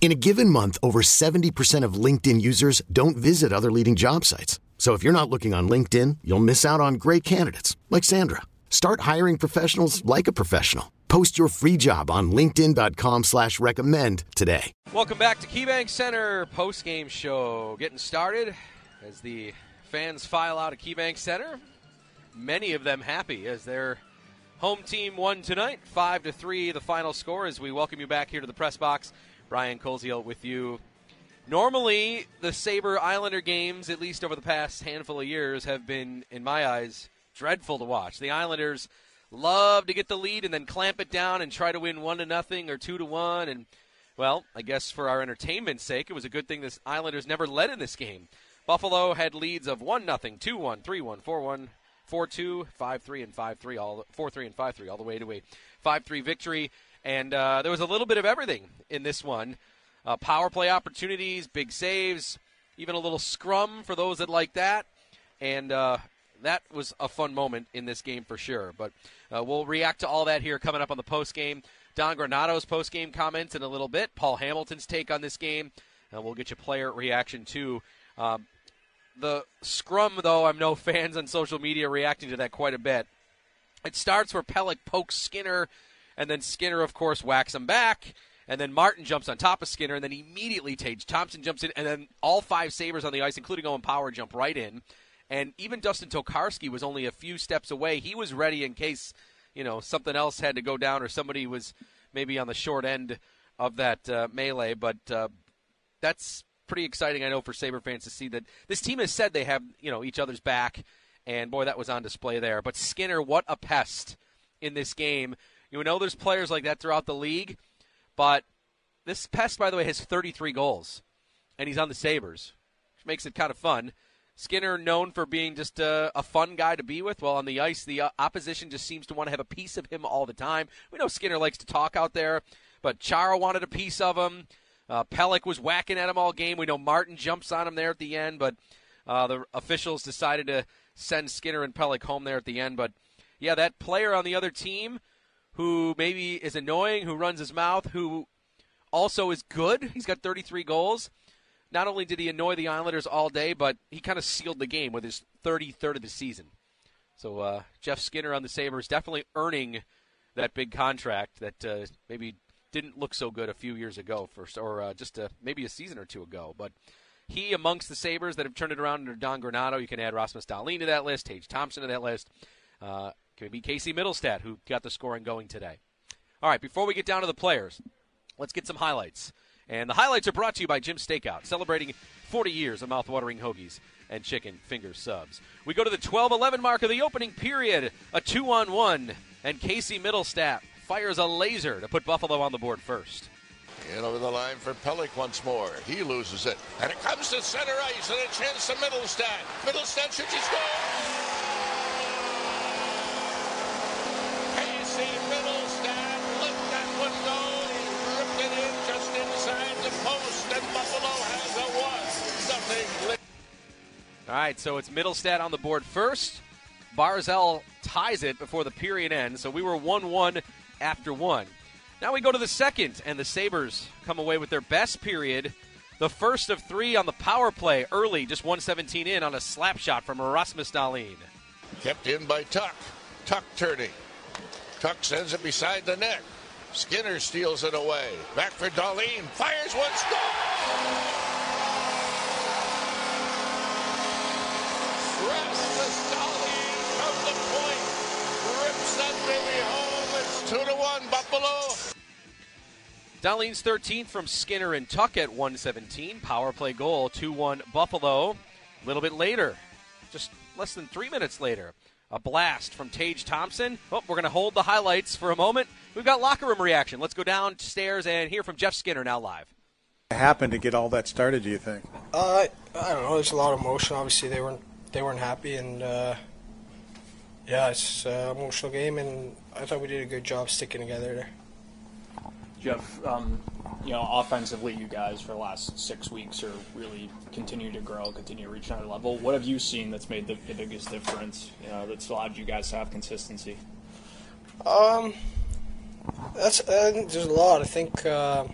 In a given month, over 70% of LinkedIn users don't visit other leading job sites. So if you're not looking on LinkedIn, you'll miss out on great candidates like Sandra. Start hiring professionals like a professional. Post your free job on LinkedIn.com slash recommend today. Welcome back to KeyBank Center post-game show. Getting started as the fans file out of KeyBank Center. Many of them happy as their home team won tonight, five to three. The final score as we welcome you back here to the press box. Brian Koziol with you. Normally, the Sabre Islander games, at least over the past handful of years, have been, in my eyes, dreadful to watch. The Islanders love to get the lead and then clamp it down and try to win one to nothing or two to one. And well, I guess for our entertainment's sake, it was a good thing the Islanders never led in this game. Buffalo had leads of one nothing, two one, three one, four one, four two, five three, and five three, all four three and five three, all the way to a five three victory. And uh, there was a little bit of everything in this one. Uh, power play opportunities, big saves, even a little scrum for those that like that. And uh, that was a fun moment in this game for sure. But uh, we'll react to all that here coming up on the post game. Don Granato's post game comments in a little bit. Paul Hamilton's take on this game. And we'll get you player reaction too. Um, the scrum, though, I'm no fans on social media reacting to that quite a bit. It starts where Pelech pokes Skinner and then Skinner, of course, whacks him back. And then Martin jumps on top of Skinner, and then immediately Tage Thompson jumps in, and then all five Sabres on the ice, including Owen Power, jump right in. And even Dustin Tokarski was only a few steps away. He was ready in case, you know, something else had to go down or somebody was maybe on the short end of that uh, melee. But uh, that's pretty exciting, I know, for Sabre fans to see that this team has said they have, you know, each other's back. And boy, that was on display there. But Skinner, what a pest in this game. You know, there's players like that throughout the league, but this pest, by the way, has 33 goals, and he's on the Sabres, which makes it kind of fun. Skinner known for being just a, a, fun guy to be with. Well, on the ice, the uh, opposition just seems to want to have a piece of him all the time. We know Skinner likes to talk out there, but Chara wanted a piece of him. Uh, Pelech was whacking at him all game. We know Martin jumps on him there at the end, but uh, the officials decided to send Skinner and Pelech home there at the end. But yeah, that player on the other team who maybe is annoying, who runs his mouth, who also is good. He's got 33 goals. Not only did he annoy the Islanders all day, but he kind of sealed the game with his 33rd of the season. So uh, Jeff Skinner on the Sabres definitely earning that big contract that uh, maybe didn't look so good a few years ago, or uh, just a, maybe a season or two ago. But he amongst the Sabres that have turned it around under Don Granato. You can add Rasmus Dahlin to that list, Tage Thompson to that list. Uh, could be Casey Mittelstadt who got the scoring going today. All right, before we get down to the players, let's get some highlights. And the highlights are brought to you by Jim Steakout, celebrating 40 years of mouthwatering hoagies and chicken finger subs. We go to the 12 11 mark of the opening period, a two on one, and Casey Mittelstadt fires a laser to put Buffalo on the board first. And over the line for Pelech once more. He loses it. And it comes to center ice and a chance to Mittelstadt. Mittelstadt shoots his goal. All right, so it's Mittelstadt on the board first. Barzal ties it before the period ends, so we were 1 1 after one. Now we go to the second, and the Sabres come away with their best period. The first of three on the power play early, just 117 in on a slap shot from Rasmus Dahlin. Kept in by Tuch. Tuch turning. Tuch sends it beside the net. Skinner steals it away. Back for Dahlin. Fires one, score! Two to one, Buffalo. Dahlin's 13th from Skinner and Tuch at 117. Power play goal, 2 1 Buffalo. A little bit later, just less than three minutes later, a blast from Tage Thompson. Oh, we're going to hold the highlights for a moment. We've got locker room reaction. Let's go downstairs and hear from Jeff Skinner now live. What happened to get all that started? Do you think? Uh, I don't know. There's a lot of emotion. Obviously, they weren't they weren't happy, and uh, yeah, it's an emotional game, and I thought we did a good job sticking together there. Jeff, um, you know, offensively, you guys for the last six weeks are really continue to grow, continue to reach another level. What have you seen that's made the, the biggest difference? You know, that's allowed you guys to have consistency. Um, that's uh, there's a lot. I think. Uh,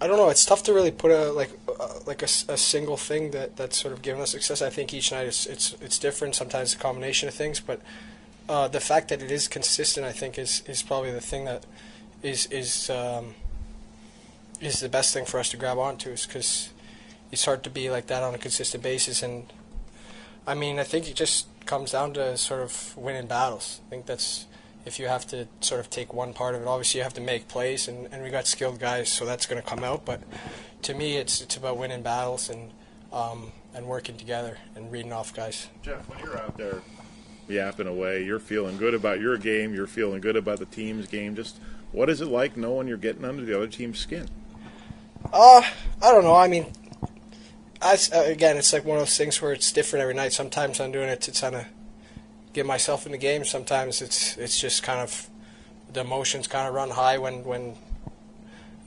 I don't know. It's tough to really put a like uh, like a, a, single thing that that's sort of given us success. I think each night is it's it's different. Sometimes a combination of things, but uh, the fact that it is consistent, I think, is is probably the thing that is is um, is the best thing for us to grab onto. Is because it's hard to be like that on a consistent basis, and I mean, I think it just comes down to sort of winning battles. I think that's if you have to sort of take one part of it, obviously you have to make plays, and, and we got skilled guys, so that's going to come out. But to me, it's it's about winning battles and um, and working together and reading off guys. Jeff, when you're out there yapping away, you're feeling good about your game, you're feeling good about the team's game. Just what is it like knowing you're getting under the other team's skin? Uh, I don't know. I mean, I, again, it's like one of those things where it's different every night. Sometimes I'm doing it to kind of get myself in the game. Sometimes it's it's just kind of the emotions kind of run high when when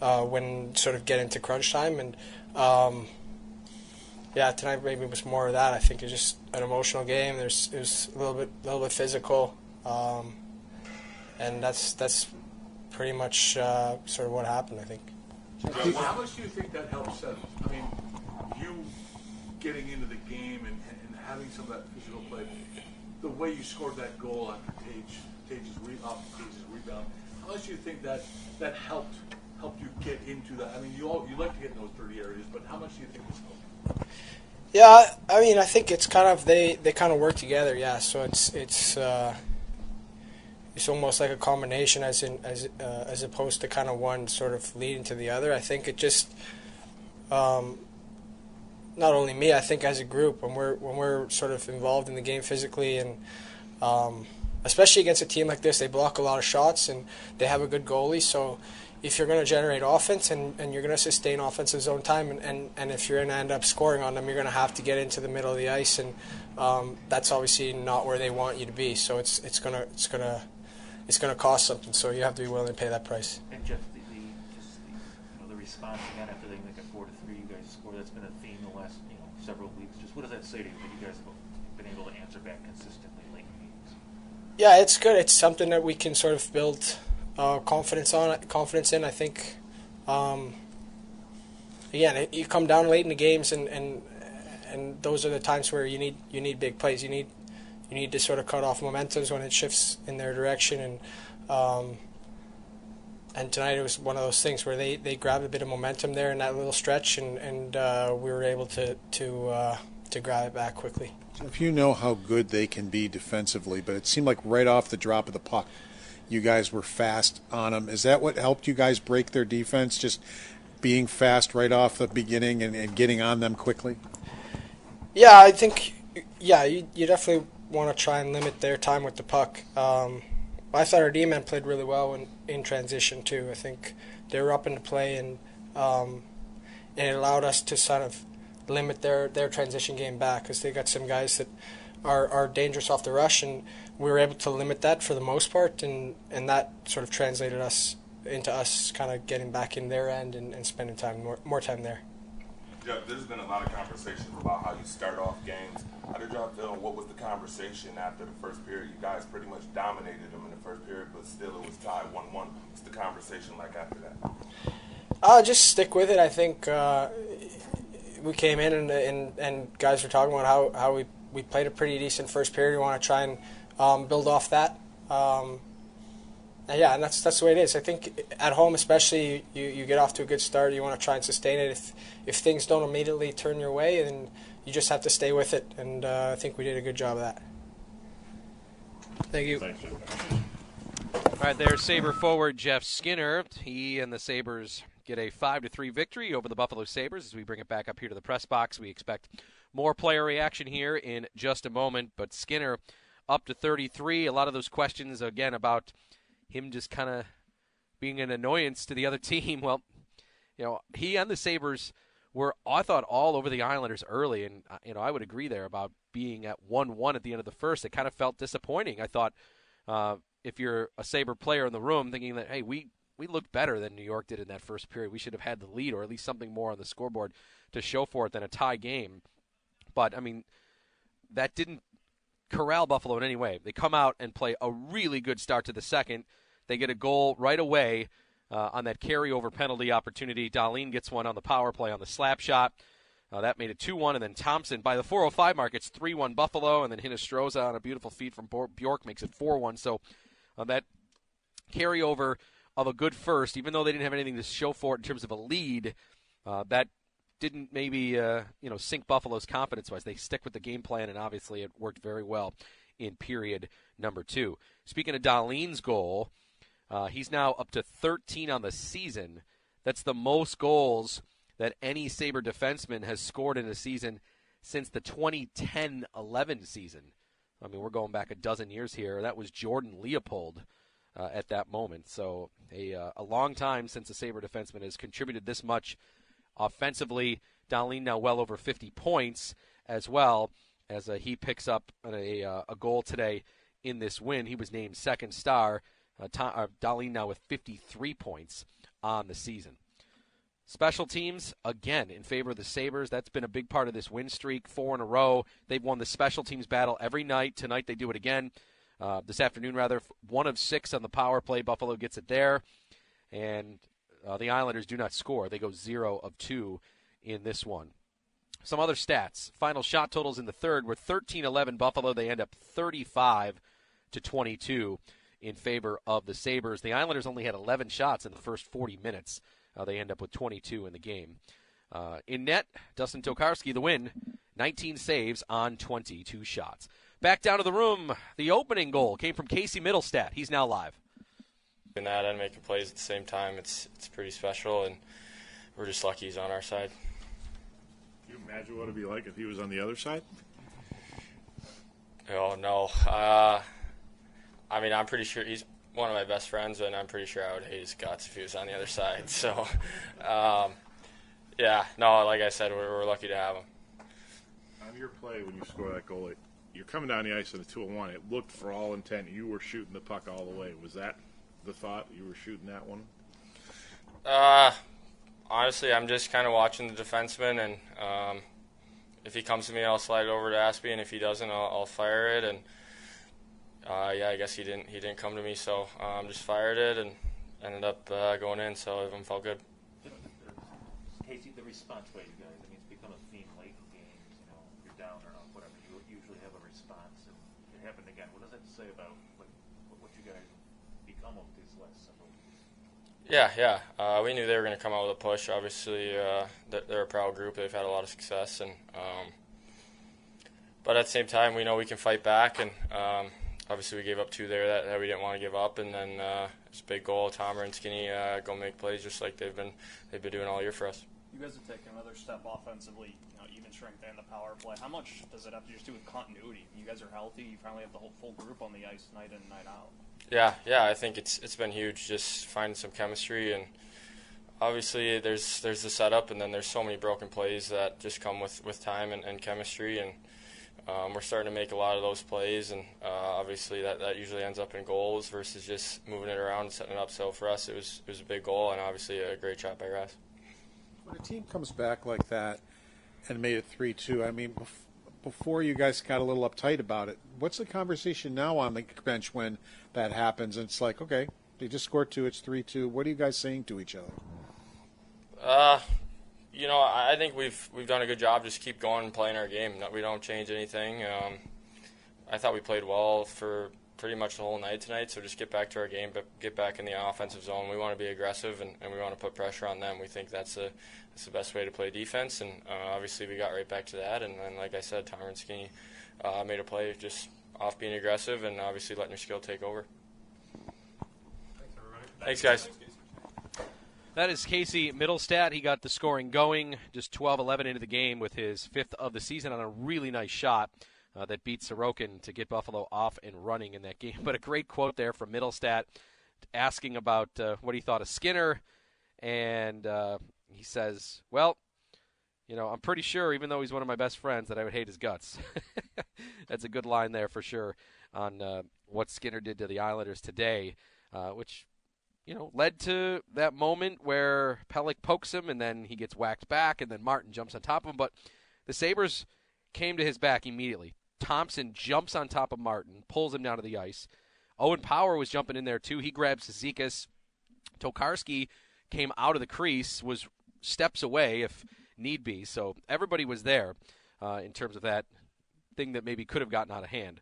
uh, when sort of get into crunch time and um, yeah tonight maybe was more of that. I think it's just an emotional game. There's it was a little bit a little bit physical um, and that's that's pretty much uh, sort of what happened. I think. How much do you think that helps? I mean, you getting into the game and, and having some of that physical play the way you scored that goal after Tage, Tage's re, off Tage's rebound, how much do you think that that helped helped you get into that? I mean, you all you like to get in those dirty areas, but how much do you think this helped? Yeah, I mean, I think it's kind of they, they kind of work together. Yeah, so it's it's uh, it's almost like a combination, as in as uh, as opposed to kind of one sort of leading to the other. I think it just um, not only me, I think as a group, when we're when we're sort of involved in the game physically, and um, especially against a team like this, they block a lot of shots and they have a good goalie. So if you're going to generate offense and, and you're going to sustain offensive zone time, and, and, and if you're going to end up scoring on them, you're going to have to get into the middle of the ice, and um, that's obviously not where they want you to be. So it's it's gonna it's gonna it's gonna cost something. So you have to be willing to pay that price. And Jeff, the, the just the, you know, the response again after they make a four to three, you guys score. That's been a theme the last you know several that you guys have been able to answer back consistently late in games? Yeah, it's good. It's something that we can sort of build uh, confidence on, confidence in. I think. Um, again, you come down late in the games, and, and and those are the times where you need you need big plays. You need you need to sort of cut off momentums when it shifts in their direction, and um, and tonight it was one of those things where they, they grabbed a bit of momentum there in that little stretch, and and uh, we were able to to uh, to grab it back quickly. If you know how good they can be defensively, but it seemed like right off the drop of the puck, you guys were fast on them. Is that what helped you guys break their defense? Just being fast right off the beginning and, and getting on them quickly. Yeah, I think yeah, you you definitely want to try and limit their time with the puck. Um, I thought our D-men played really well in, in transition too. I think they were up into play and um, it allowed us to sort of limit their, their transition game back because they got some guys that are, are dangerous off the rush and we were able to limit that for the most part and, and that sort of translated us into us kind of getting back in their end and, and spending time more, more time there. Jeff, there's been a lot of conversations about how you start off games. How did y'all feel? What was the conversation after the first period? You guys pretty much dominated them in the first period, but still it was tied 1 1. What's the conversation like after that? Uh, just stick with it. I think uh, we came in and, and, and guys were talking about how, how we, we played a pretty decent first period. We want to try and um, build off that. Um, and yeah, and that's that's the way it is. I think at home, especially, you, you get off to a good start. You want to try and sustain it. If if things don't immediately turn your way, then you just have to stay with it. And uh, I think we did a good job of that. Thank you. Thank you. All right, there's Sabre forward Jeff Skinner. He and the Sabres get a five to three victory over the Buffalo Sabres. As we bring it back up here to the press box, we expect more player reaction here in just a moment. But Skinner up to 33. A lot of those questions again about him just kind of being an annoyance to the other team. Well, you know, he and the Sabres were, I thought, all over the Islanders early, and uh, you know, I would agree there about being at one-one at the end of the first. It kind of felt disappointing. I thought uh, if you're a Sabre player in the room, thinking that hey, we we looked better than New York did in that first period. We should have had the lead or at least something more on the scoreboard to show for it than a tie game. But I mean, that didn't corral Buffalo in any way. They come out and play a really good start to the second. They get a goal right away uh, on that carryover penalty opportunity. Dahlin gets one on the power play on the slap shot. Uh, that made it 2 1, and then Thompson, by the 405 mark, it's 3 1 Buffalo, and then Hinostroza on a beautiful feed from Bjork makes it 4 1. So uh, that carryover of a good first, even though they didn't have anything to show for it in terms of a lead, uh, that didn't maybe uh, you know sink Buffalo's confidence wise. They stick with the game plan, and obviously it worked very well in period number two. Speaking of Dahlin's goal, uh, he's now up to 13 on the season. That's the most goals that any Sabre defenseman has scored in a season since the 2010-11 season. I mean, we're going back a dozen years here. That was Jordan Leopold uh, at that moment. So a, uh, a long time since a Sabre defenseman has contributed this much offensively. Dahlin now well over 50 points as well as uh, he picks up a, uh, a goal today in this win. He was named second star. Uh, uh Dahlin now with 53 points on the season. Special teams, again, in favor of the Sabres. That's been a big part of this win streak, four in a row. They've won the special teams battle every night. Tonight they do it again. Uh, this afternoon, rather, one of six on the power play. Buffalo gets it there. And uh, the Islanders do not score. They go zero of two in this one. Some other stats. Final shot totals in the third were 13-11 Buffalo. They end up 35 to 22 in favor of the Sabres. The Islanders only had 11 shots in the first 40 minutes. Uh, they end up with 22 in the game. Uh, in net, Dustin Tokarski, the win, 19 saves on 22 shots. Back down to the room. The opening goal came from Casey Mittelstadt. He's now live. And that and making plays at the same time, it's it's pretty special, and we're just lucky he's on our side. Can you imagine what it'd be like if he was on the other side? Oh no. Uh, I mean, I'm pretty sure he's one of my best friends, and I'm pretty sure I would hate his guts if he was on the other side. So, um, yeah, no, like I said, we're, we're lucky to have him. On your play, when you score that goal, you're coming down the ice in a two on one. It looked, for all intent, you were shooting the puck all the way. Was that the thought you were shooting that one? Uh, honestly, I'm just kind of watching the defenseman, and um, if he comes to me, I'll slide it over to Aspie, and if he doesn't, I'll, I'll fire it. And uh, yeah, I guess he didn't. He didn't come to me, so um, just fired it and ended up uh, going in. So everyone felt good. Casey, the response by you guys. I mean, it's become a theme late in games. You know, you're down or up, whatever. You usually have a response, and it happened again. What does that say about like what you guys become of these last several weeks? Yeah, yeah. Uh, we knew they were going to come out with a push. Obviously, uh, they're a proud group. They've had a lot of success, and um, but at the same time, we know we can fight back. And um, obviously, we gave up two there that, that we didn't want to give up. And then uh, it's a big goal. Tomer and Skinny uh, go make plays just like they've been they've been doing all year for us. You guys have taken another step offensively, you know, even strength and the power play. How much does it have to just do with continuity? You guys are healthy. You finally have the whole full group on the ice night in, and night out. Yeah, yeah, I think it's it's been huge just finding some chemistry and obviously there's there's the setup and then there's so many broken plays that just come with, with time and, and chemistry and um, we're starting to make a lot of those plays and uh, obviously that, that usually ends up in goals versus just moving it around and setting it up. So for us it was it was a big goal and obviously a great shot by Ras. When a team comes back like that and made it three two, I mean before you guys got a little uptight about it. What's the conversation now on the bench when that happens? And it's like, okay, they just scored two, it's three two. What are you guys saying to each other? Uh, you know, I think we've we've done a good job. Just keep going and playing our game. We don't change anything. Um, I thought we played well for pretty much the whole night tonight. So just get back to our game, but get back in the offensive zone. We want to be aggressive and, and we want to put pressure on them. We think that's the that's the best way to play defense. And uh, obviously we got right back to that. And then, like I said, Tomer and Skinny uh, made a play just off being aggressive and obviously letting your skill take over. Thanks, Thanks guys. That is Casey Mittelstadt. He got the scoring going, just 12 11 into the game with his fifth of the season on a really nice shot uh, that beat Sorokin to get Buffalo off and running in that game. But a great quote there from Mittelstadt asking about uh, what he thought of Skinner and uh, he says, "Well, you know, I'm pretty sure, even though he's one of my best friends, that I would hate his guts." That's a good line there for sure on uh, what Skinner did to the Islanders today, uh, which you know led to that moment where Pelech pokes him and then he gets whacked back, and then Martin jumps on top of him. But the Sabres came to his back immediately. Thompson jumps on top of Martin, pulls him down to the ice. Owen Power was jumping in there too. He grabs Cizikas. Tokarski came out of the crease, was steps away if need be. So everybody was there uh, in terms of that thing that maybe could have gotten out of hand.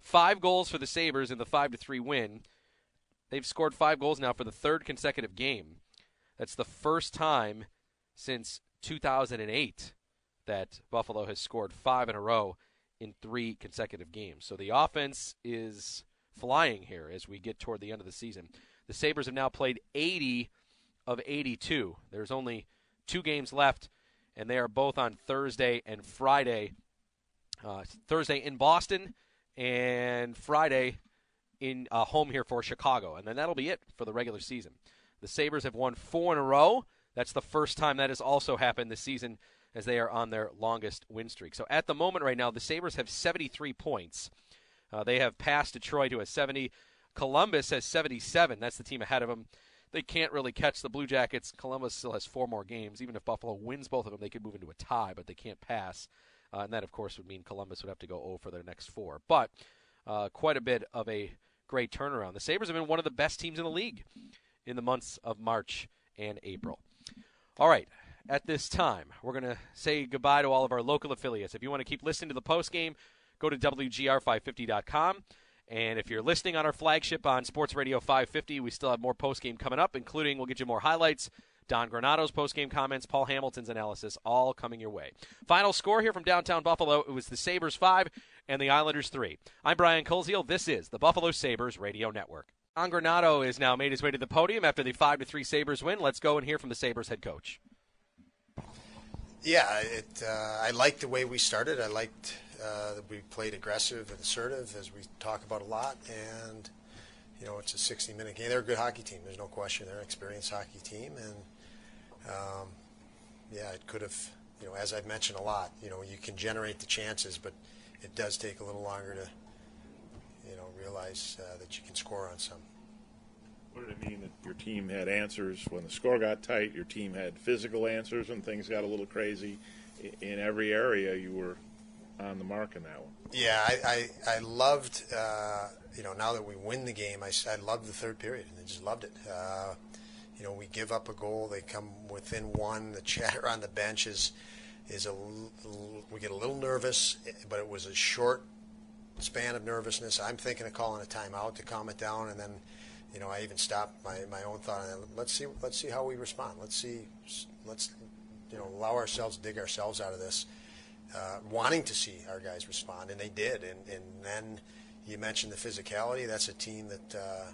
Five goals for the Sabres in the five to three win. They've scored five goals now for the third consecutive game. That's the first time since 2008 that Buffalo has scored five in a row in three consecutive games. So the offense is flying here as we get toward the end of the season. The Sabres have now played 80 of 82. There's only two games left, and they are both on Thursday and Friday. Uh, Thursday in Boston, and Friday in uh, home here for Chicago. And then that'll be it for the regular season. The Sabres have won four in a row. That's the first time that has also happened this season as they are on their longest win streak. So at the moment right now, the Sabres have 73 points. Uh, they have passed Detroit, who has 70. Columbus has 77. That's the team ahead of them. They can't really catch the Blue Jackets. Columbus still has four more games. Even if Buffalo wins both of them, they could move into a tie, but they can't pass. Uh, and that, of course, would mean Columbus would have to go 0 for their next four. But uh, quite a bit of a great turnaround. The Sabres have been one of the best teams in the league in the months of March and April. All right, at this time, we're going to say goodbye to all of our local affiliates. If you want to keep listening to the post game, go to WGR550.com. And if you're listening on our flagship on Sports Radio 550, we still have more post game coming up, including we'll get you more highlights. Don Granato's post game comments, Paul Hamilton's analysis, all coming your way. Final score here from downtown Buffalo it was the Sabres 5 and the Islanders 3. I'm Brian Koziol. This is the Buffalo Sabres Radio Network. Don Granato is now made his way to the podium after the 5 3 Sabres win. Let's go and hear from the Sabres head coach. Yeah, it. Uh, I liked the way we started. I liked uh, that we played aggressive and assertive, as we talk about a lot. And you know, it's a 60-minute game. They're a good hockey team. There's no question. They're an experienced hockey team, and um, yeah, it could have. You know, as I've mentioned a lot, you know, you can generate the chances, but it does take a little longer to, you know, realize uh, that you can score on some. What did it mean that your team had answers when the score got tight? Your team had physical answers when things got a little crazy. In every area, you were on the mark in that one. Yeah, I, I, I loved, uh, you know, now that we win the game, I, I loved the third period and I just loved it. Uh, you know, we give up a goal, they come within one. The chatter on the bench is, is a, we get a little nervous, but it was a short span of nervousness. I'm thinking of calling a timeout to calm it down, and then, you know, I even stopped my, my own thought. Let's see, let's see how we respond. Let's see, let's, you know, allow ourselves dig ourselves out of this uh, wanting to see our guys respond, and they did. And, and then you mentioned the physicality. That's a team that uh,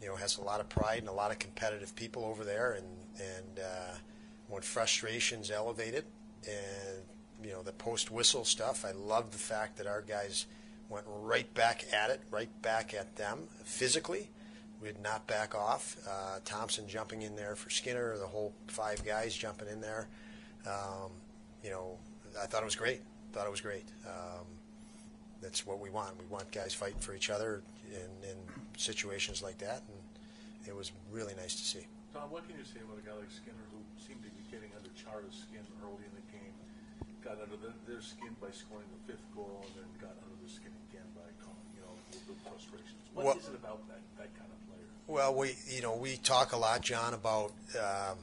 you know has a lot of pride and a lot of competitive people over there. And and uh, when frustration's elevated, and you know the post whistle stuff, I love the fact that our guys went right back at it, right back at them physically. We did not back off. Uh, Thompson jumping in there for Skinner, the whole five guys jumping in there. Um, you know, I thought it was great. Thought it was great. Um, that's what we want. We want guys fighting for each other in, in situations like that, and it was really nice to see. Tom, what can you say about a guy like Skinner who seemed to be getting under Chara's skin early in the game, got under the, their skin by scoring the fifth goal, and then got under their skin again by calling, you know the frustrations. What well, is it about that that kind of player? Well, we you know we talk a lot, John, about um,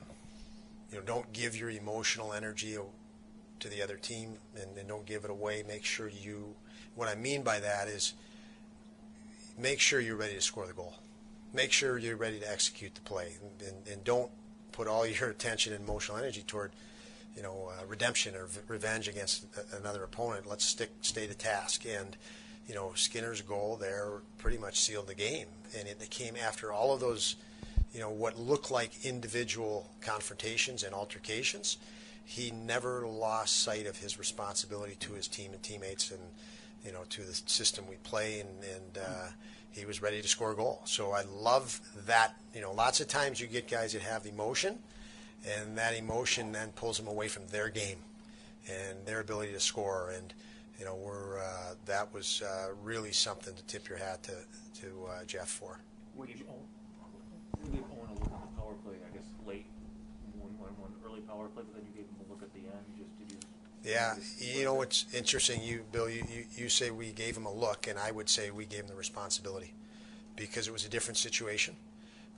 you know don't give your emotional energy to the other team and, and don't give it away. Make sure you, what I mean by that is make sure you're ready to score the goal. Make sure you're ready to execute the play and, and, don't put all your attention and emotional energy toward, you know, uh, redemption or v- revenge against another opponent. Let's stick, stay to task. And, you know, Skinner's goal there pretty much sealed the game. And it, came after all of those, you know, what looked like individual confrontations and altercations he never lost sight of his responsibility to his team and teammates and you know to the system we play and, and uh, he was ready to score a goal so I love that you know lots of times you get guys that have emotion and that emotion then pulls them away from their game and their ability to score. And you know, we're uh, that was uh, really something to tip your hat to to uh, Jeff for. When you you gave Owen a look at the power play, I guess late, one, one, one early power play, but then you gave him a look at the end. Just did you? Yeah, you know what's interesting, you Bill, you, you, you say we gave him a look, and I would say we gave him the responsibility because it was a different situation.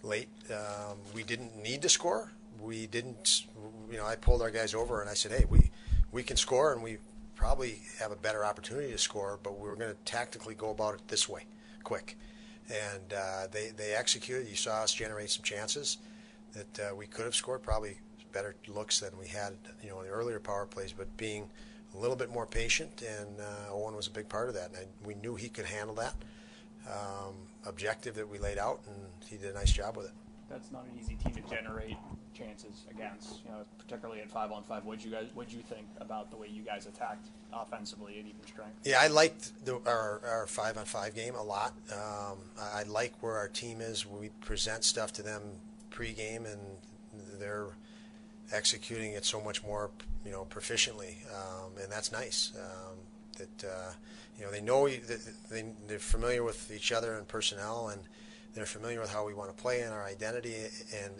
Late, um, we didn't need to score. We didn't, you know, I pulled our guys over and I said, hey, we we can score and we probably have a better opportunity to score, but we were going to tactically go about it this way, quick. And uh, they they executed. You saw us generate some chances that uh, we could have scored, probably better looks than we had, you know, in the earlier power plays. But being a little bit more patient, and uh, Owen was a big part of that. And I, we knew he could handle that um, objective that we laid out, and he did a nice job with it. That's not an easy team to generate chances against, you know, particularly at five on five. What did you guys, what you think about the way you guys attacked offensively at even strength? Yeah, I liked the, our, our five on five game a lot. Um, I like where our team is. We present stuff to them pregame, and they're executing it so much more, you know, proficiently, um, and that's nice. Um, that uh, you know they know they, they're familiar with each other and personnel, and they're familiar with how we want to play and our identity, and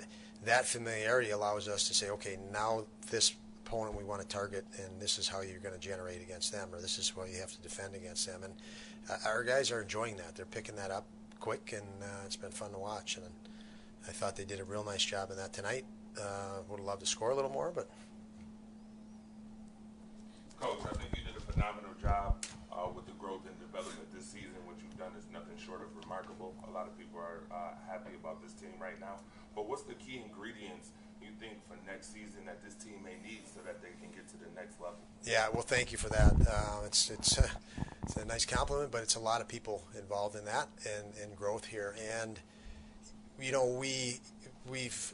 that familiarity allows us to say, okay, now this opponent we want to target, and this is how you're going to generate against them, or this is how you have to defend against them. And uh, our guys are enjoying that. They're picking that up quick, and uh, it's been fun to watch. And I thought they did a real nice job in that tonight. Uh, would have loved to score a little more, but. Coach, I think you did a phenomenal job uh, with the growth and development this season. What you've done is nothing short of remarkable. A lot of people are uh, happy about this team right now. But what's the key ingredients you think for next season that this team may need so that they can get to the next level? Yeah, well, thank you for that. Uh, it's it's uh, it's a nice compliment, but it's a lot of people involved in that and, and growth here. And you know, we we've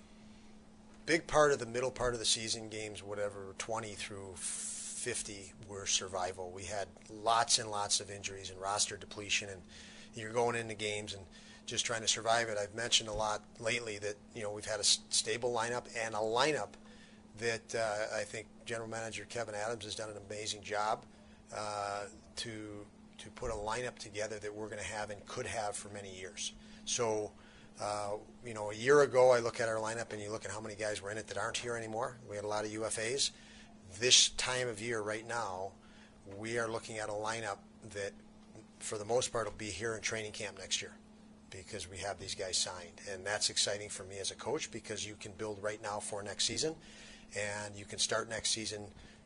big part of the middle part of the season games, whatever, 20 through 50 were survival. We had lots and lots of injuries and roster depletion, and you're going into games and just trying to survive it. I've mentioned a lot lately that you know we've had a stable lineup and a lineup that uh, I think General Manager Kevin Adams has done an amazing job uh, to to put a lineup together that we're going to have and could have for many years. So. Uh, you know, a year ago, I look at our lineup and you look at how many guys were in it that aren't here anymore. We had a lot of UFAs. This time of year, right now, we are looking at a lineup that, for the most part, will be here in training camp next year because we have these guys signed. And that's exciting for me as a coach because you can build right now for next season and you can start next season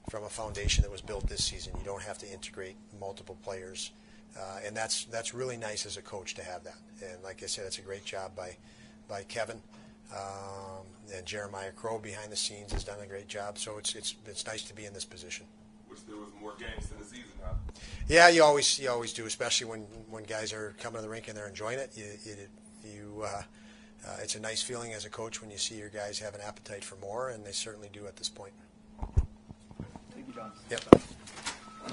from a foundation that was built this season. You don't have to integrate multiple players. Uh, and that's that's really nice as a coach to have that. And like I said, it's a great job by by Kevin um, and Jeremiah Crowe behind the scenes has done a great job. So it's it's it's nice to be in this position. Which there was more games in the season, huh? Yeah, you always you always do, especially when, when guys are coming to the rink and they're enjoying it. You you, you uh, uh, it's a nice feeling as a coach when you see your guys have an appetite for more, and they certainly do at this point. Thank you, Don. Yep.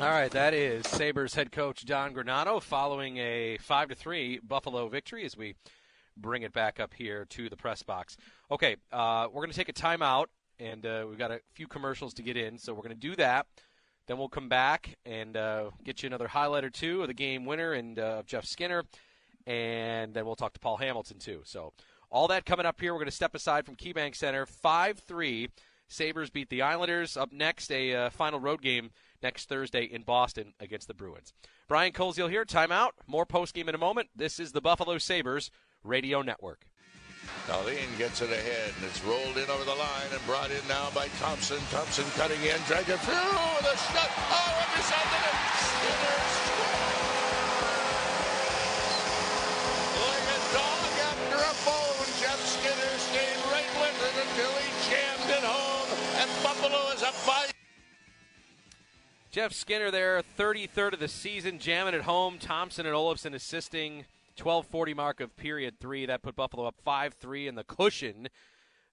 All right, that is Sabres head coach Don Granato following a 5 to 3 Buffalo victory as we bring it back up here to the press box. Okay, uh, we're going to take a timeout, and uh, we've got a few commercials to get in, so we're going to do that. Then we'll come back and uh, get you another highlight or two of the game winner and uh, Jeff Skinner, and then we'll talk to Paul Hamilton too. So all that coming up here. We're going to step aside from KeyBank Center. Five three. Sabres beat the Islanders. Up next, a uh, final road game next Thursday in Boston against the Bruins. Brian Koziol here. Timeout. More post game in a moment. This is the Buffalo Sabres Radio Network. Dahlin gets it ahead, and it's rolled in over the line and brought in now by Thompson. Thompson cutting in, dragged it through the shot. Oh, and the net. Skinner Like a dog after a bone, Jeff Skinner stayed right with it until he jammed it home, and Buffalo is up by. Jeff Skinner there, 33rd of the season, jamming it home. Thompson and Olofsson assisting. 12:40 mark of period three. That put Buffalo up 5-3 in the cushion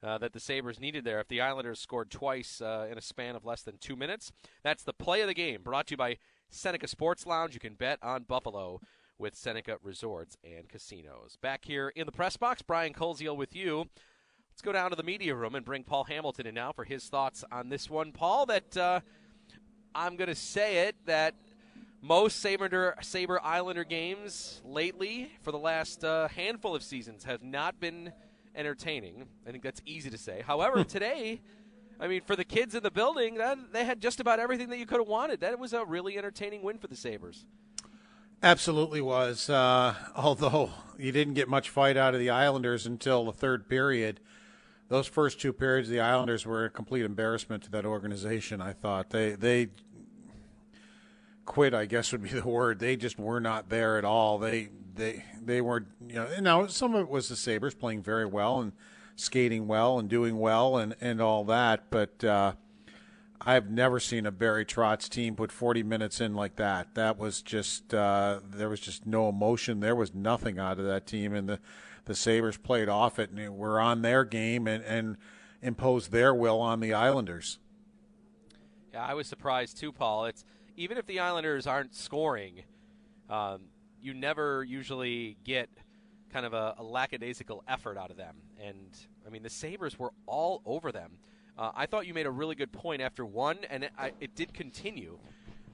uh, that the Sabres needed there. If the Islanders scored twice uh, in a span of less than two minutes, that's the play of the game. Brought to you by Seneca Sports Lounge. You can bet on Buffalo with Seneca Resorts and Casinos. Back here in the press box, Brian Koziol with you. Let's go down to the media room and bring Paul Hamilton in now for his thoughts on this one. Paul, that uh, I'm going to say it that most Saber, Saber Islander games lately for the last uh, handful of seasons have not been entertaining. I think that's easy to say. However, today, I mean, for the kids in the building, that, they had just about everything that you could have wanted. That was a really entertaining win for the Sabres. Absolutely was. Uh, although you didn't get much fight out of the Islanders until the third period. Those first two periods, the Islanders were a complete embarrassment to that organization. I thought they they quit, I guess would be the word. They just were not there at all. They they they were you know. Now some of it was the Sabres playing very well and skating well and doing well and and all that, but uh, I've never seen a Barry Trotz team put 40 minutes in like that. That was just uh, there was just no emotion. There was nothing out of that team, and the the Sabres played off it and were on their game and and imposed their will on the Islanders. Yeah, I was surprised too, Paul. It's even if the Islanders aren't scoring, um, you never usually get kind of a, a, lackadaisical effort out of them. And I mean, the Sabres were all over them. Uh, I thought you made a really good point after one, and it, I, it did continue.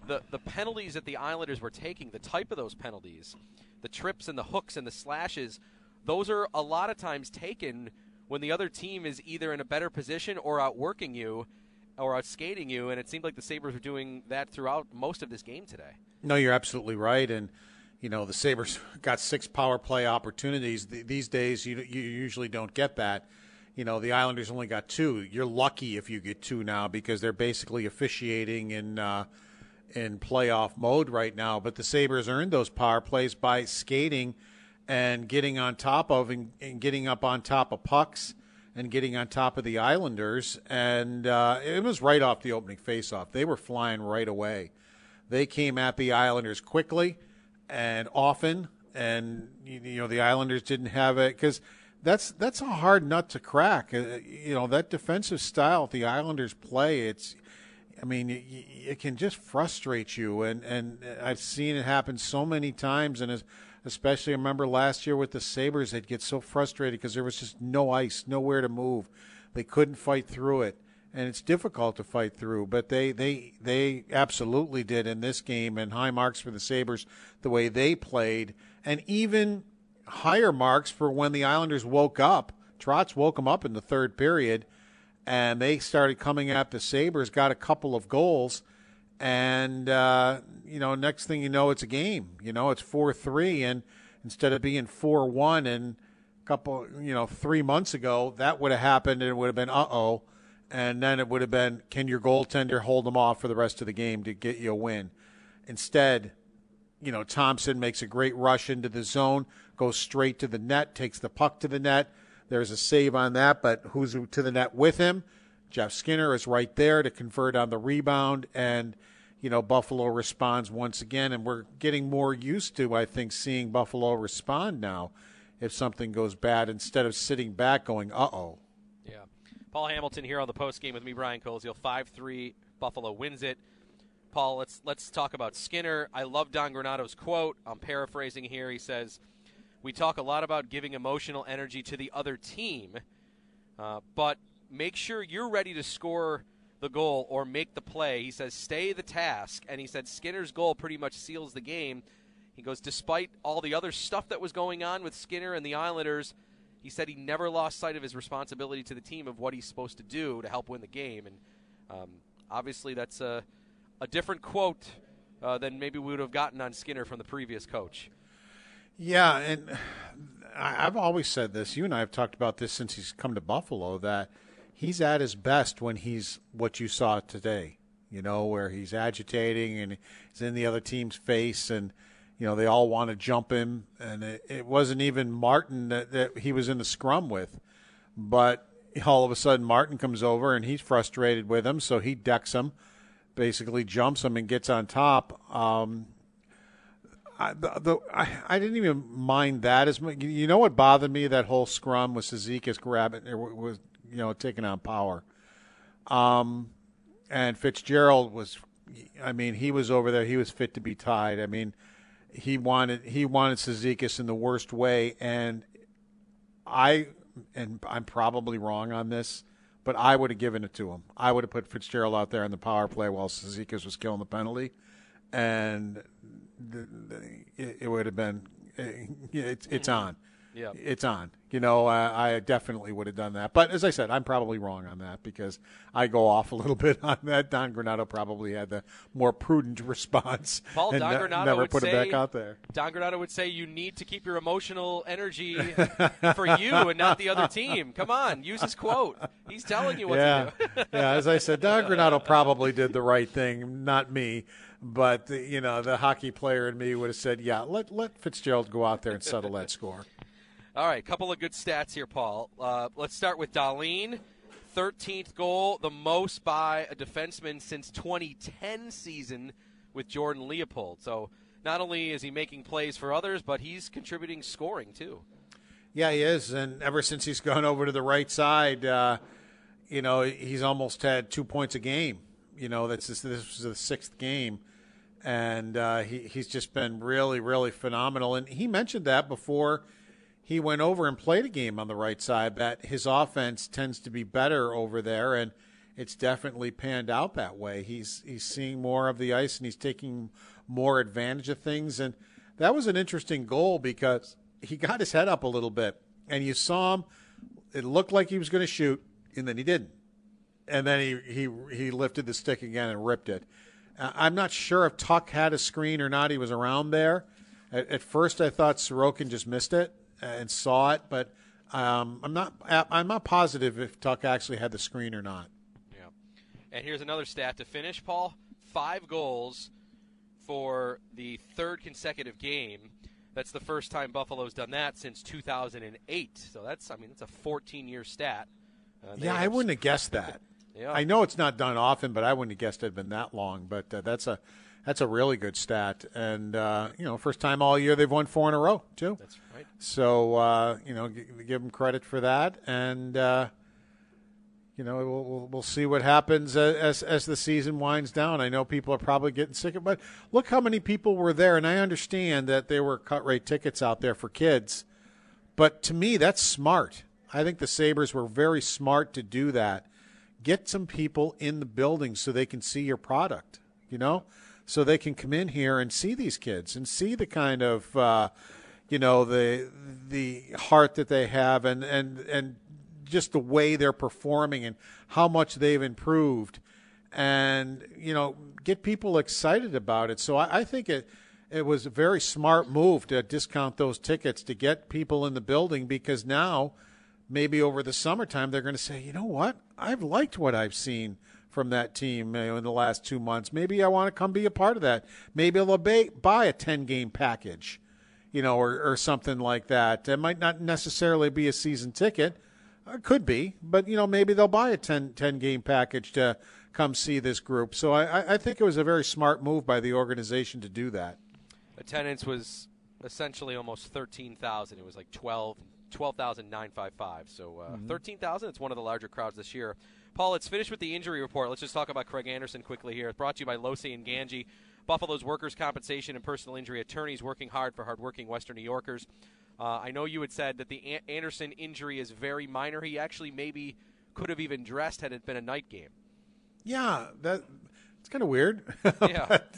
The the penalties that the Islanders were taking, the type of those penalties, the trips and the hooks and the slashes, those are a lot of times taken when the other team is either in a better position or outworking you or out skating you, and it seemed like the Sabres were doing that throughout most of this game today. No, you're absolutely right, and you know the Sabres got six power play opportunities. These days, you you usually don't get that. You know the Islanders only got two. You're lucky if you get two now because they're basically officiating in uh, in playoff mode right now. But the Sabres earned those power plays by skating and getting on top of and, and getting up on top of pucks and getting on top of the Islanders. And uh, it was right off the opening faceoff. They were flying right away. They came at the Islanders quickly and often, and you know the Islanders didn't have it because that's that's a hard nut to crack. Uh, you know that defensive style the Islanders play. It's I mean, it, it, can just frustrate you, and and I've seen it happen so many times, and as especially I remember last year with the Sabres, they'd get so frustrated because there was just no ice, nowhere to move. They couldn't fight through it. And it's difficult to fight through, but they, they they absolutely did in this game, and high marks for the Sabres the way they played, and even higher marks for when the Islanders woke up. Trotz woke them up in the third period, and they started coming at the Sabres, got a couple of goals, and uh, you know, next thing you know, it's a game. You know, it's four three, and instead of being four one and a couple, you know, three months ago, that would have happened, and it would have been uh oh, and then it would have been can your goaltender hold them off for the rest of the game to get you a win? Instead, you know, Thompson makes a great rush into the zone, goes straight to the net, takes the puck to the net. There's a save on that, but who's to the net with him? Jeff Skinner is right there to convert on the rebound and you know, Buffalo responds once again, and we're getting more used to, I think, seeing Buffalo respond now if something goes bad instead of sitting back going, uh oh. Yeah. Paul Hamilton here on the post game with me, Brian Koziol. 5 3, Buffalo wins it. Paul, let's let's talk about Skinner. I love Don Granato's quote. I'm paraphrasing here. He says, "We talk a lot about giving emotional energy to the other team, uh, but make sure you're ready to score the goal or make the play. He says, stay the task. And he said Skinner's goal pretty much seals the game. He goes, despite all the other stuff that was going on with Skinner and the Islanders, he said he never lost sight of his responsibility to the team of what he's supposed to do to help win the game. And um, obviously, that's a, a different quote uh, than maybe we would have gotten on Skinner from the previous coach. Yeah, and I've always said this. You and I have talked about this since he's come to Buffalo that – he's at his best when he's what you saw today. You know, where he's agitating and he's in the other team's face, and you know they all want to jump him. And it, it wasn't even Martin that, that he was in the scrum with, but all of a sudden Martin comes over and he's frustrated with him, so he decks him, basically jumps him and gets on top. Um, I, the, the, I, I, didn't even mind that as much. You know what bothered me that whole scrum was Cizikas grabbing was you know, taking on power. Um, and Fitzgerald was, I mean, he was over there. He was fit to be tied. I mean, he wanted he wanted Cizikas in the worst way, and I and I'm probably wrong on this, but I would have given it to him. I would have put Fitzgerald out there in the power play while Cizikas was killing the penalty, and the, the, it, it would have been it's it's on. Yeah. It's on. You know, I, I definitely would have done that. But as I said, I'm probably wrong on that because I go off a little bit on that. Don Granato probably had the more prudent response. Paul Don Granato never would put say, it back out there. Don Granato would say you need to keep your emotional energy for you and not the other team. Come on, use his quote. He's telling you what yeah. to do. yeah, as I said, Don Granato probably did the right thing, not me. But you know, the hockey player in me would have said, "Yeah, let let Fitzgerald go out there and settle that score." All right, a couple of good stats here, Paul. Uh, let's start with Dahlin. 13th goal, the most by a defenseman since 2010 season with Jordan Leopold. So not only is he making plays for others, but he's contributing scoring too. Yeah, he is, and ever since he's gone over to the right side, uh, you know, he's almost had two points a game. You know, that's this, this was the sixth game, and uh, he he's just been really, really phenomenal. And he mentioned that before he went over and played a game on the right side that his offense tends to be better over there, and it's definitely panned out that way. He's he's seeing more of the ice and he's taking more advantage of things, and that was an interesting goal because he got his head up a little bit, and you saw him. It looked like he was going to shoot, and then he didn't, and then he he he lifted the stick again and ripped it. I'm not sure if Tuch had a screen or not. He was around there. At, at first, I thought Sorokin just missed it and saw it, but um, I'm not I'm not positive if Tuch actually had the screen or not. Yeah. And here's another stat to finish, Paul. Five goals for the third consecutive game. That's the first time Buffalo's done that since 2008. So that's I mean that's a 14 year stat. Uh, yeah, I wouldn't have guessed that. Yeah. I know it's not done often, but I wouldn't have guessed it had been that long. But uh, that's a that's a really good stat, and uh, you know, first time all year they've won four in a row too. That's right. So uh, you know, g- give them credit for that, and uh, you know, we'll, we'll, we'll see what happens as as the season winds down. I know people are probably getting sick of, but look how many people were there, and I understand that there were cut rate tickets out there for kids, but to me, that's smart. I think the Sabres were very smart to do that. Get some people in the building so they can see your product. You know, so they can come in here and see these kids and see the kind of uh, you know the the heart that they have and and and just the way they're performing and how much they've improved. And you know get people excited about it. So I, I think it it was a very smart move to discount those tickets to get people in the building because now maybe over the summertime they're going to say you know what? I've liked what I've seen from that team you know, in the last two months. Maybe I want to come be a part of that. Maybe I'll buy, a 10 game package, you know, or, or something like that. It might not necessarily be a season ticket. It could be, but, you know, maybe they'll buy a 10, 10 game package to come see this group. So I, I think it was a very smart move by the organization to do that. Attendance was essentially almost 13,000. It was like 12 12,955. So uh, Mhm. 13,000. It's one of the larger crowds this year. Paul, let's finish with the injury report. Let's just talk about Craig Anderson quickly here. It's brought to you by Losi and Gangi, Buffalo's workers' compensation and personal injury attorneys working hard for hardworking Western New Yorkers. Uh, I know you had said that the A- Anderson injury is very minor. He actually maybe could have even dressed had it been a night game. Yeah, that it's kind of weird. Yeah. but,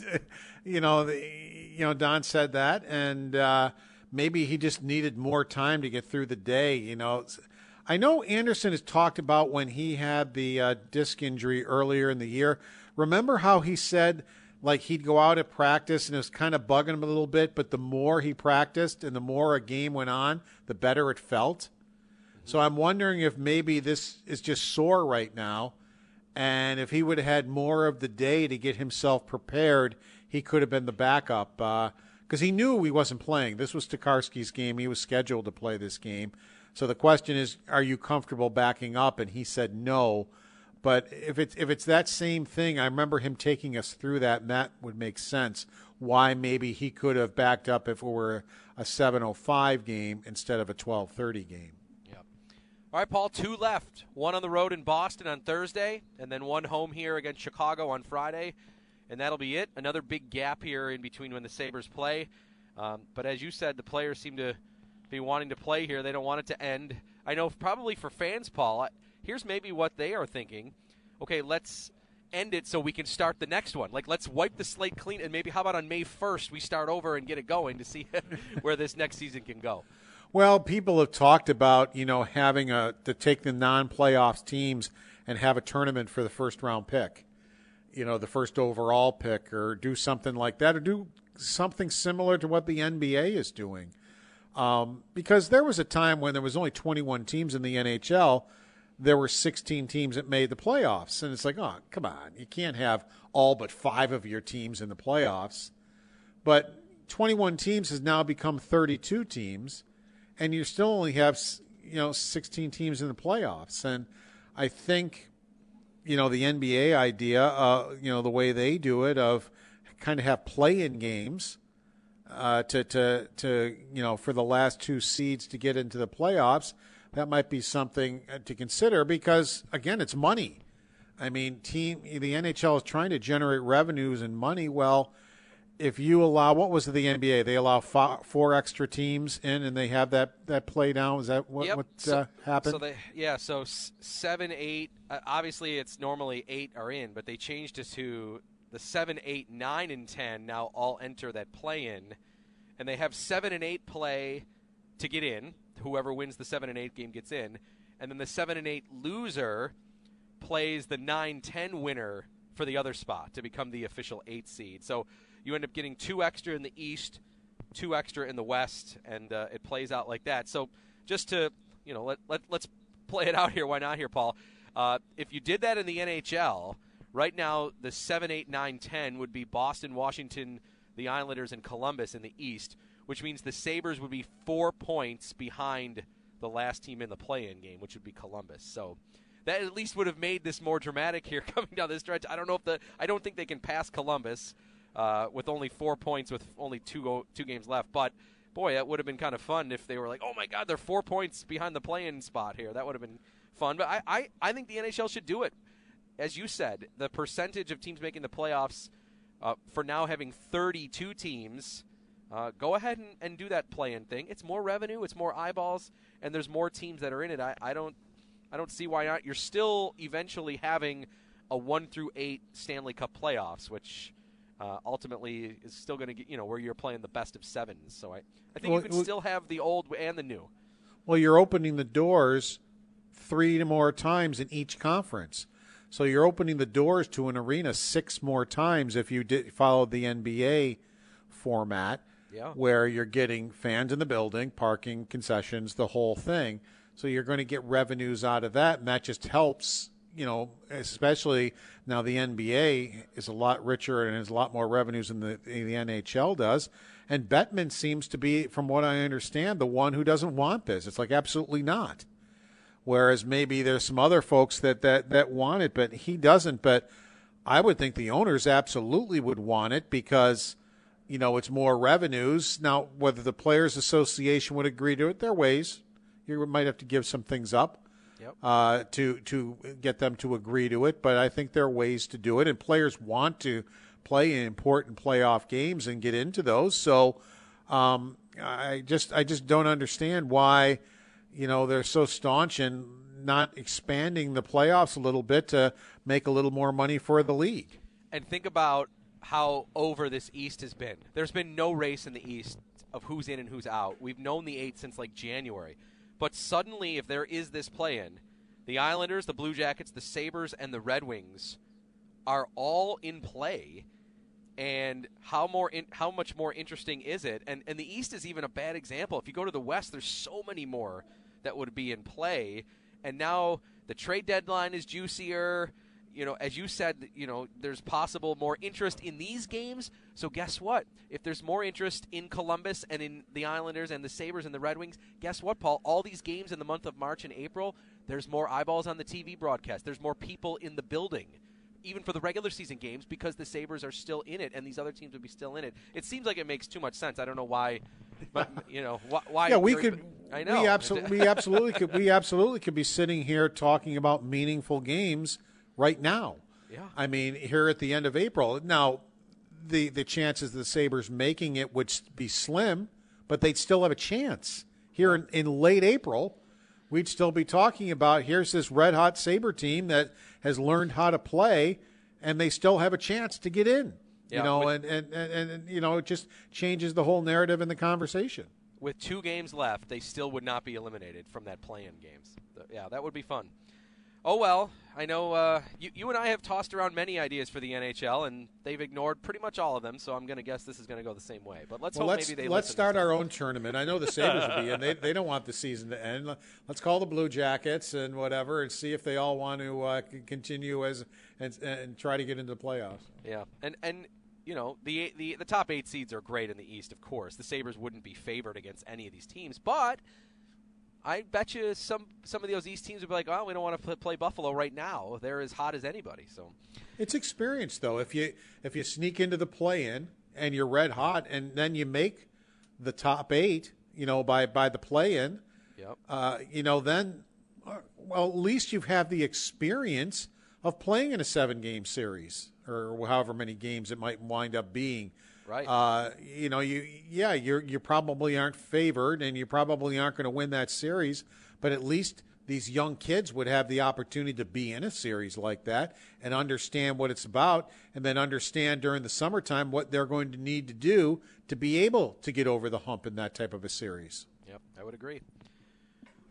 you know, the, you know, Don said that, and uh, maybe he just needed more time to get through the day. You know, I know Anderson has talked about when he had the uh, disc injury earlier in the year. Remember how he said like he'd go out at practice and it was kind of bugging him a little bit, but the more he practiced and the more a game went on, the better it felt. So I'm wondering if maybe this is just sore right now, and if he would have had more of the day to get himself prepared, he could have been the backup because he knew he wasn't playing. This was Tokarski's game; he was scheduled to play this game. So the question is, are you comfortable backing up? And he said no. But if it's if it's that same thing, I remember him taking us through that, and that would make sense. Why maybe he could have backed up if it were a 7:05 game instead of a 12:30 game. Yep. All right, Paul, two left. One on the road in Boston on Thursday, and then one home here against Chicago on Friday. And that'll be it. Another big gap here in between when the Sabres play. Um, but as you said, the players seem to be wanting to play here. They don't want it to end. I know probably for fans, Paul, here's maybe what they are thinking. Okay, let's end it so we can start the next one. Like, let's wipe the slate clean, and maybe how about on May 1st we start over and get it going to see where this next season can go. Well, people have talked about you know having a to take the non-playoffs teams and have a tournament for the first round pick, you know, the first overall pick, or do something like that, or do something similar to what the NBA is doing. Um, because there was a time when there was only 21 teams in the NHL, there were 16 teams that made the playoffs, and it's like, oh, come on, you can't have all but five of your teams in the playoffs. But 21 teams has now become 32 teams and you still only have you know 16 teams in the playoffs. And I think you know the NBA idea, uh, you know the way they do it, of kind of have play-in games uh, to to to you know for the last two seeds to get into the playoffs. That might be something uh, to consider because again, it's money. I mean, team the NHL is trying to generate revenues and money. Well, if you allow what was the NBA? They allow four, four extra teams in, and they have that that play down. Is that what, yep. what so, uh, happened? So they, yeah, so seven, eight. Uh, obviously, it's normally eight are in, but they changed it to the seven, eight, nine, and ten. Now all enter that play in, and they have seven and eight play to get in. Whoever wins the seven and eight game gets in, and then the seven and eight loser plays the nine, ten winner for the other spot to become the official eight seed. So you end up getting two extra in the East, two extra in the West, and uh, it plays out like that. So just to you know let, let let's play it out here. Why not here, Paul? Uh, if you did that in the NHL, right now the seven, eight, nine, ten would be Boston, Washington, the Islanders, and Columbus in the East, which means the Sabres would be four points behind the last team in the play-in game, which would be Columbus. So that at least would have made this more dramatic here coming down this stretch. I don't know if the I don't think they can pass Columbus uh, with only four points with only two two games left. But boy, that would have been kind of fun if they were like, oh my God, they're four points behind the play-in spot here. That would have been fun. But I, I, I think the NHL should do it. As you said, the percentage of teams making the playoffs uh, for now having 32 teams. Uh, go ahead and, and do that play-in thing. It's more revenue, it's more eyeballs, and there's more teams that are in it. I, I don't, I don't see why not. You're still eventually having a one through eight Stanley Cup playoffs, which uh, ultimately is still going to get you know where you're playing the best of sevens. So I, I think well, you can well, still have the old and the new. Well, you're opening the doors three more times in each conference. So you're opening the doors to an arena six more times if you did follow the NBA format, yeah. where you're getting fans in the building, parking, concessions, the whole thing. So you're going to get revenues out of that, and that just helps you know, especially now the NBA is a lot richer and has a lot more revenues than the, the NHL does. And Bettman seems to be, from what I understand, the one who doesn't want this. It's like absolutely not. Whereas maybe there's some other folks that, that, that want it, but he doesn't. But I would think the owners absolutely would want it because, you know, it's more revenues. Now, whether the Players Association would agree to it, there are ways. You might have to give some things up yep. uh, to to get them to agree to it. But I think there are ways to do it, and players want to play in important playoff games and get into those. So um, I just I just don't understand why you know they're so staunch in not expanding the playoffs a little bit to make a little more money for the league. And think about how over this East has been. There's been no race in the East of who's in and who's out. We've known the eight since like January. But suddenly, if there is this play in, the Islanders, the Blue Jackets, the Sabres, and the Red Wings are all in play. And how more in, how much more interesting is it? And and the East is even a bad example. If you go to the West, there's so many more that would be in play. And now the trade deadline is juicier you know, as you said, you know, there's possible more interest in these games. So guess what? If there's more interest in Columbus and in the Islanders and the Sabres and the Red Wings, guess what, Paul? All these games in the month of March and April, there's more eyeballs on the TV broadcast. There's more people in the building. Even for the regular season games, because the Sabres are still in it, and these other teams would be still in it. It seems like it makes too much sense. I don't know why, but you know why. why yeah, we could. I know. We absolutely, we absolutely could. We absolutely could be sitting here talking about meaningful games right now. Yeah. I mean, here at the end of April. Now, the the chances of the Sabres making it would be slim, but they'd still have a chance. Here in, in late April, we'd still be talking about here's this red hot Sabre team that has learned how to play, and they still have a chance to get in. Yeah, you know, with- and, and, and, and you know, it just changes the whole narrative in the conversation. With two games left, they still would not be eliminated from that play-in games. Yeah, that would be fun. Oh well, I know uh, you, you and I have tossed around many ideas for the NHL, and they've ignored pretty much all of them. So I'm going to guess this is going to go the same way. But let's well, hope let's maybe they let's start our own tournament. I know the Sabres will be, and they, they don't want the season to end. Let's call the Blue Jackets and whatever, and see if they all want to uh, continue as and, and try to get into the playoffs. Yeah, and and you know the the the top eight seeds are great in the East, of course. The Sabres wouldn't be favored against any of these teams, but I bet you some some of those East teams would be like, oh, we don't want to play, Buffalo right now. They're as hot as anybody. So It's experience, though. If you if you sneak into the play-in and you're red hot, and then you make the top eight, you know, by by the play-in, Yep. uh, you know, then uh, well, at least you have the experience of playing in a seven-game series or however many games it might wind up being. Right. Uh, you know, you yeah, you you probably aren't favored, and you probably aren't going to win that series, but at least these young kids would have the opportunity to be in a series like that and understand what it's about, and then understand during the summertime what they're going to need to do to be able to get over the hump in that type of a series. Yep, I would agree.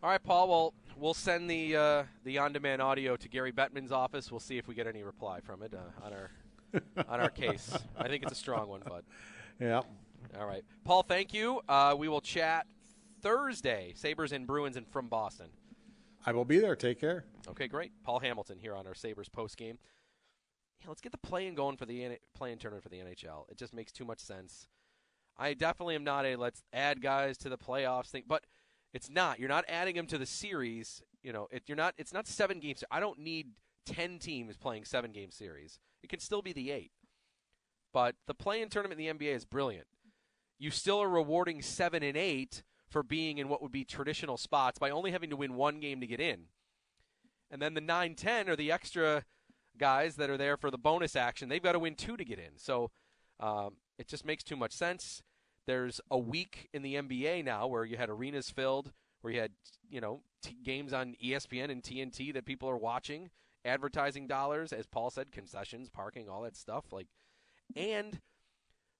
All right, Paul. Well, we'll send the uh, the on-demand audio to Gary Bettman's office. We'll see if we get any reply from it uh, on our on our case. I think it's a strong one, bud. Yeah. All right, Paul. Thank you. Uh, we will chat Thursday. Sabres and Bruins and from Boston. I will be there. Take care. Okay, great. Paul Hamilton here on our Sabres post game. Yeah, let's get the play-in going for the N- play-in tournament for the NHL. It just makes too much sense. I definitely am not a let's add guys to the playoffs thing, but it's not. You're not adding them to the series. You know, it, you're not. It's not seven games. I don't need ten teams playing seven game series. It can still be the eight. But the play-in tournament in the NBA is brilliant. You still are rewarding seven and eight for being in what would be traditional spots by only having to win one game to get in. And then the 9 10 are the extra guys that are there for the bonus action. They've got to win two to get in. So um, it just makes too much sense. There's a week in the NBA now where you had arenas filled, where you had you know t- games on ESPN and TNT that people are watching, advertising dollars, as Paul said, concessions, parking, all that stuff. Like, and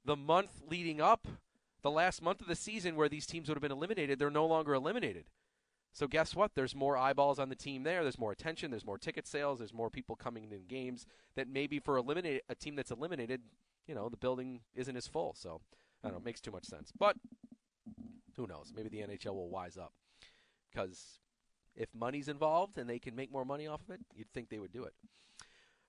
the month leading up, the last month of the season where these teams would have been eliminated, they're no longer eliminated. So guess what? There's more eyeballs on the team there. There's more attention. There's more ticket sales. There's more people coming in games that maybe for eliminate a team that's eliminated, you know, the building isn't as full. So I don't know. It makes too much sense. But who knows? Maybe the NHL will wise up because if money's involved and they can make more money off of it, you'd think they would do it.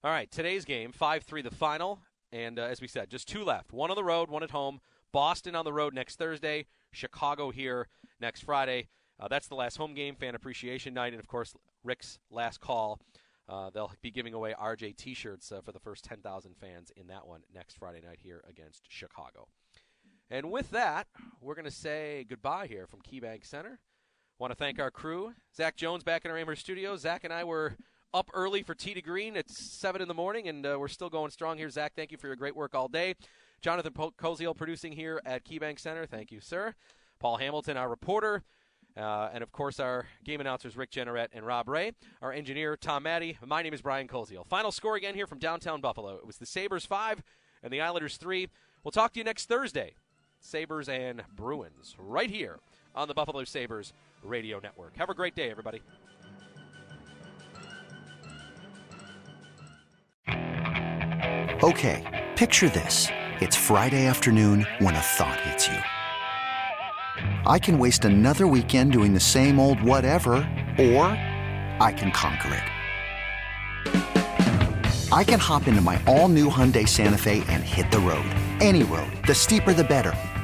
All right, today's game, 5 3 the final. And uh, as we said, just two left one on the road, one at home. Boston on the road next Thursday, Chicago here next Friday. Uh, that's the last home game, fan appreciation night, and of course, Rick's last call. Uh, they'll be giving away RJ t shirts uh, for the first 10,000 fans in that one next Friday night here against Chicago. And with that, we're going to say goodbye here from KeyBank Center. Want to thank our crew. Zach Jones back in our Amherst studio. Zach and I were up early for Tee to Green at 7 in the morning, and uh, we're still going strong here. Zach, thank you for your great work all day. Jonathan Koziol producing here at KeyBank Center. Thank you, sir. Paul Hamilton, our reporter. Uh, and of course, our game announcers Rick Jeanneret and Rob Ray, our engineer Tom Maddy. My name is Brian Koziol. Final score again here from downtown Buffalo. It was the Sabres five and the Islanders three. We'll talk to you next Thursday. Sabres and Bruins right here on the Buffalo Sabres Radio Network. Have a great day, everybody. Okay, picture this. It's Friday afternoon when a thought hits you. I can waste another weekend doing the same old whatever, or I can conquer it. I can hop into my all new Hyundai Santa Fe and hit the road. Any road. The steeper, the better.